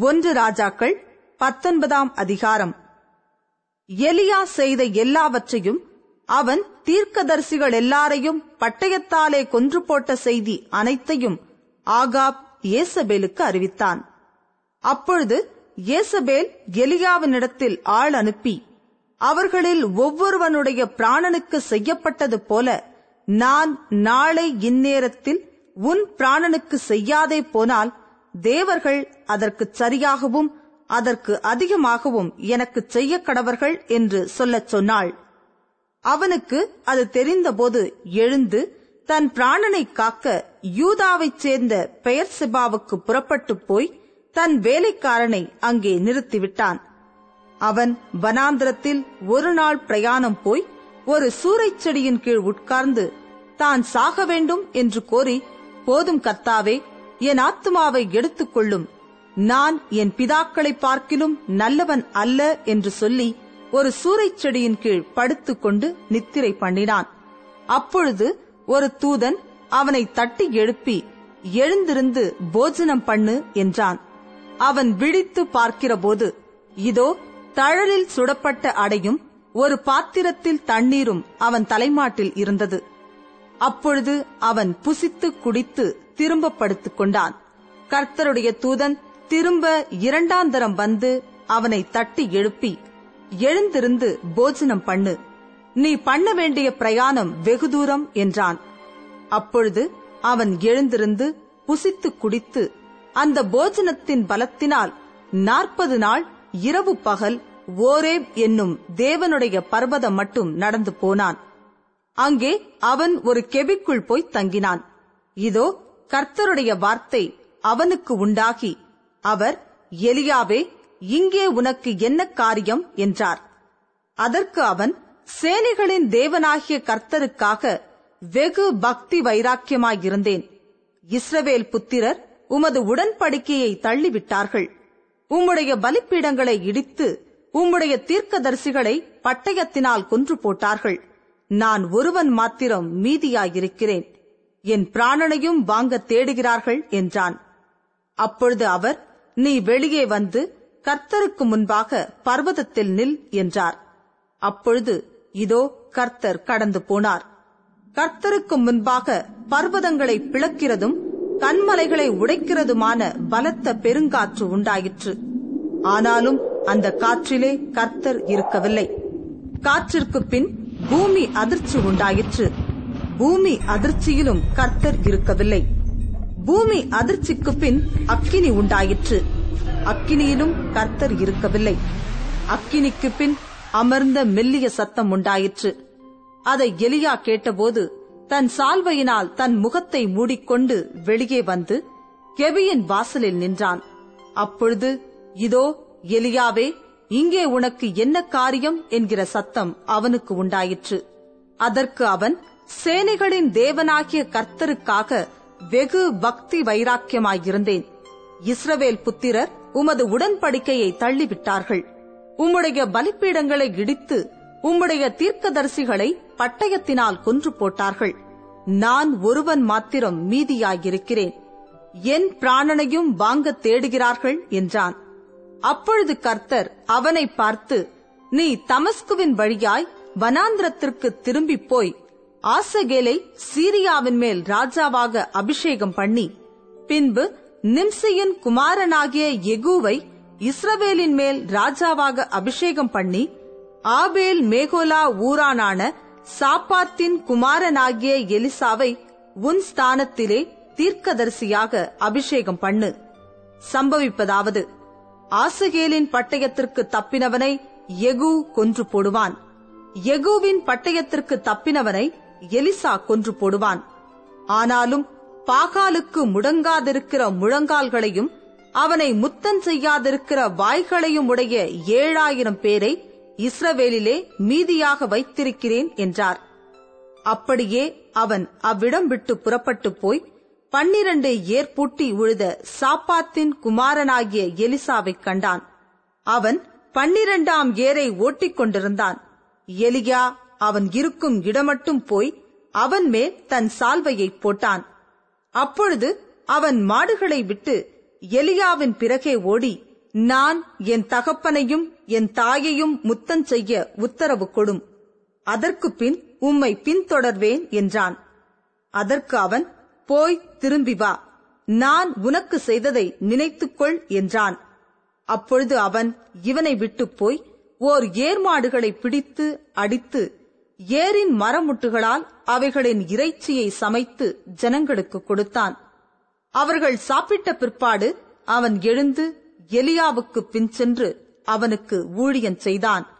ஒன்று ராஜாக்கள் பத்தொன்பதாம் அதிகாரம். எலியா செய்த எல்லாவற்றையும் அவன் தீர்க்கதரிசிகள் எல்லாரையும் பட்டயத்தாலே கொன்று போட்ட செய்தி அனைத்தையும் ஆகாப் ஏசபேலுக்கு அறிவித்தான். அப்பொழுது ஏசபேல் எலியாவினிடத்தில் ஆள் அனுப்பி அவர்களில் ஒவ்வொருவனுடைய பிராணனுக்கு செய்யப்பட்டது போல நான் நாளை இந்நேரத்தில் உன் பிராணனுக்கு செய்யாதே போனால் தேவர்கள் அதற்கு சரியாகவும் அதற்கு அதிகமாகவும் எனக்கு செய்ய கடவர்கள் என்று சொல்லச் சொன்னாள். அவனுக்கு அது தெரிந்தபோது எழுந்து தன் பிராணனை காக்க யூதாவைச் சேர்ந்த பெயர் சிபாவுக்கு புறப்பட்டு போய் தன் வேலைக்காரனை அங்கே நிறுத்திவிட்டான். அவன் வனாந்திரத்தில் ஒரு நாள் பிரயாணம் போய் ஒரு சூறைச் செடியின் கீழ் உட்கார்ந்து தான் சாக வேண்டும் என்று கோரி போதும் கர்த்தாவே என் ஆத்துமாவை எடுத்துக் கொள்ளும். நான் என் பிதாக்களை பார்க்கிலும் நல்லவன் அல்ல என்று சொல்லி ஒரு சூறைச் செடியின் கீழ் படுத்துக்கொண்டு நித்திரை பண்ணினான். அப்பொழுது ஒரு தூதன் அவனை தட்டி எழுப்பி எழுந்திருந்து போஜனம் பண்ணு என்றான். அவன் விழித்து பார்க்கிறபோது இதோ தழலில் சுடப்பட்ட அடையும் ஒரு பாத்திரத்தில் தண்ணீரும் அவன் தலைமாட்டில் இருந்தது. அப்பொழுது அவன் புசித்து குடித்து திரும்ப படுத்துக் கொண்டான். கர்த்தருடைய தூதன் திரும்ப இரண்டாந்தரம் வந்து அவனை தட்டி எழுப்பி எழுந்திருந்து போஜனம் பண்ணு. நீ பண்ண வேண்டிய பிரயாணம் வெகு தூரம் என்றான். அப்பொழுது அவன் எழுந்திருந்து புசித்து குடித்து அந்த போஜனத்தின் பலத்தினால் நாற்பது நாள் இரவு பகல் ஓரேப் என்னும் தேவனுடைய பர்வதம் மட்டும் நடந்து போனான். அங்கே அவன் ஒரு கெபிக்குள் போய் தங்கினான். இதோ கர்த்தருடைய வார்த்தை அவனுக்கு உண்டாகி அவர் எலியாவே இங்கே உனக்கு என்ன காரியம்? என்றார். அதற்கு அவன் சேனைகளின் தேவனாகிய கர்த்தருக்காக வெகு பக்தி வைராக்கியமாயிருந்தேன். இஸ்ரவேல் புத்திரர் உமது உடன்படிக்கையை தள்ளிவிட்டார்கள். உம்முடைய பலிப்பீடங்களை இடித்து உம்முடைய தீர்க்கதரிசிகளை பட்டயத்தினால் கொன்று போட்டார்கள். நான் ஒருவன் மாத்திரம் மீதியாயிருக்கிறேன். என் பிராணனையும் வாங்க தேடுகிறார்கள் என்றான். அப்பொழுது அவர் நீ வெளியே வந்து கர்த்தருக்கு முன்பாக பர்வதத்தில் நில் என்றார். அப்பொழுது இதோ கர்த்தர் கடந்து போனார். கர்த்தருக்கு முன்பாக பர்வதங்களை பிளக்கிறதும் கண்மலைகளை உடைக்கிறதுமான பலத்த பெருங்காற்று உண்டாயிற்று. ஆனாலும் அந்த காற்றிலே கர்த்தர் இருக்கவில்லை. காற்றிற்கு பின் பூமி அதிர்ச்சி உண்டாயிற்று. பூமி அதிர்ச்சியிலும் கர்த்தர் இருக்கவில்லை. பூமி அதிர்ச்சிக்கு பின் அக்கினி உண்டாயிற்று. அக்கினியிலும் கர்த்தர் இருக்கவில்லை. அக்கினிக்கு பின் அமர்ந்த மெல்லிய சத்தம் உண்டாயிற்று. அதை எலியா கேட்டபோது தன் சால்வையினால் தன் முகத்தை மூடிக்கொண்டு வெளியே வந்து கெபியின் வாசலில் நின்றான். அப்பொழுது இதோ எலியாவே இங்கே உனக்கு என்ன காரியம்? என்கிற சத்தம் அவனுக்கு உண்டாயிற்று. அதற்கு அவன் சேனைகளின் தேவனாகிய கர்த்தருக்காக வெகு பக்தி வைராக்கியமாயிருந்தேன். இஸ்ரவேல் புத்திரர் உமது உடன்படிக்கையை தள்ளிவிட்டார்கள். உம்முடைய பலிப்பீடங்களை இடித்து உம்முடைய தீர்க்கதரிசிகளை பட்டயத்தினால் கொன்று போட்டார்கள். நான் ஒருவன் மாத்திரம் மீதியாயிருக்கிறேன். என் பிராணனையும் வாங்க தேடுகிறார்கள் என்றான். அப்பொழுது கர்த்தர் அவனை பார்த்து நீ தமஸ்குவின் வழியாய் வனாந்திரத்திற்கு திரும்பிப் போய் ஆசகேலை சீரியாவின் மேல் ராஜாவாக அபிஷேகம் பண்ணி பின்பு நிம்சியின் குமாரனாகிய எகுவை இஸ்ரவேலின் மேல் ராஜாவாக அபிஷேகம் பண்ணி ஆபேல் மேகோலா ஊரானான சாப்பாத்தின் குமாரனாகிய எலிசாவை உன் ஸ்தானத்திலே தீர்க்கதரிசியாக அபிஷேகம் பண்ணு. சம்பவிப்பதாவது ஆசகேலின் பட்டயத்திற்கு தப்பினவனை எகு கொன்று போடுவான். எகுவின் பட்டயத்திற்கு தப்பினவனை எலிசா கொன்று போடுவான். ஆனாலும் பாகாலுக்கு முடங்காதிருக்கிற முழங்கால்களையும் அவனை முத்தம் செய்யாதிருக்கிற வாய்களையும் உடைய ஏழாயிரம் பேரை இஸ்ரவேலிலே மீதியாக வைத்திருக்கிறேன் என்றார். அப்படியே அவன் அவ்விடம் விட்டு புறப்பட்டு போய் பன்னிரண்டு ஏற்பூட்டி உழுத சாப்பாத்தின் குமாரனாகிய எலிசாவைக் கண்டான். அவன் பன்னிரண்டாம் ஏரை ஓட்டிக் கொண்டிருந்தான். எலியா அவன் இருக்கும் இடமட்டும் போய் அவன் மேல் தன் சால்வையை போட்டான். அப்பொழுது அவன் மாடுகளை விட்டு எலியாவின் பிறகே ஓடி நான் என் தகப்பனையும் என் தாயையும் முத்தம் செய்ய உத்தரவு கொடும். அதற்கு பின் உம்மை பின்தொடர்வேன் என்றான். அதற்கு அவன் போய் திரும்பி வா. நான் உனக்கு செய்ததை நினைத்துக்கொள் என்றான். அப்பொழுது அவன் இவனை விட்டுப் போய் ஓர் ஏர்மாடுகளை பிடித்து அடித்து ஏரின் மரமுட்டுகளால் அவைகளின் இறைச்சியை சமைத்து ஜனங்களுக்கு கொடுத்தான். அவர்கள் சாப்பிட்ட பிற்பாடு அவன் எழுந்து எலியாவுக்கு பின் சென்று அவனுக்கு ஊழியன் செய்தான்.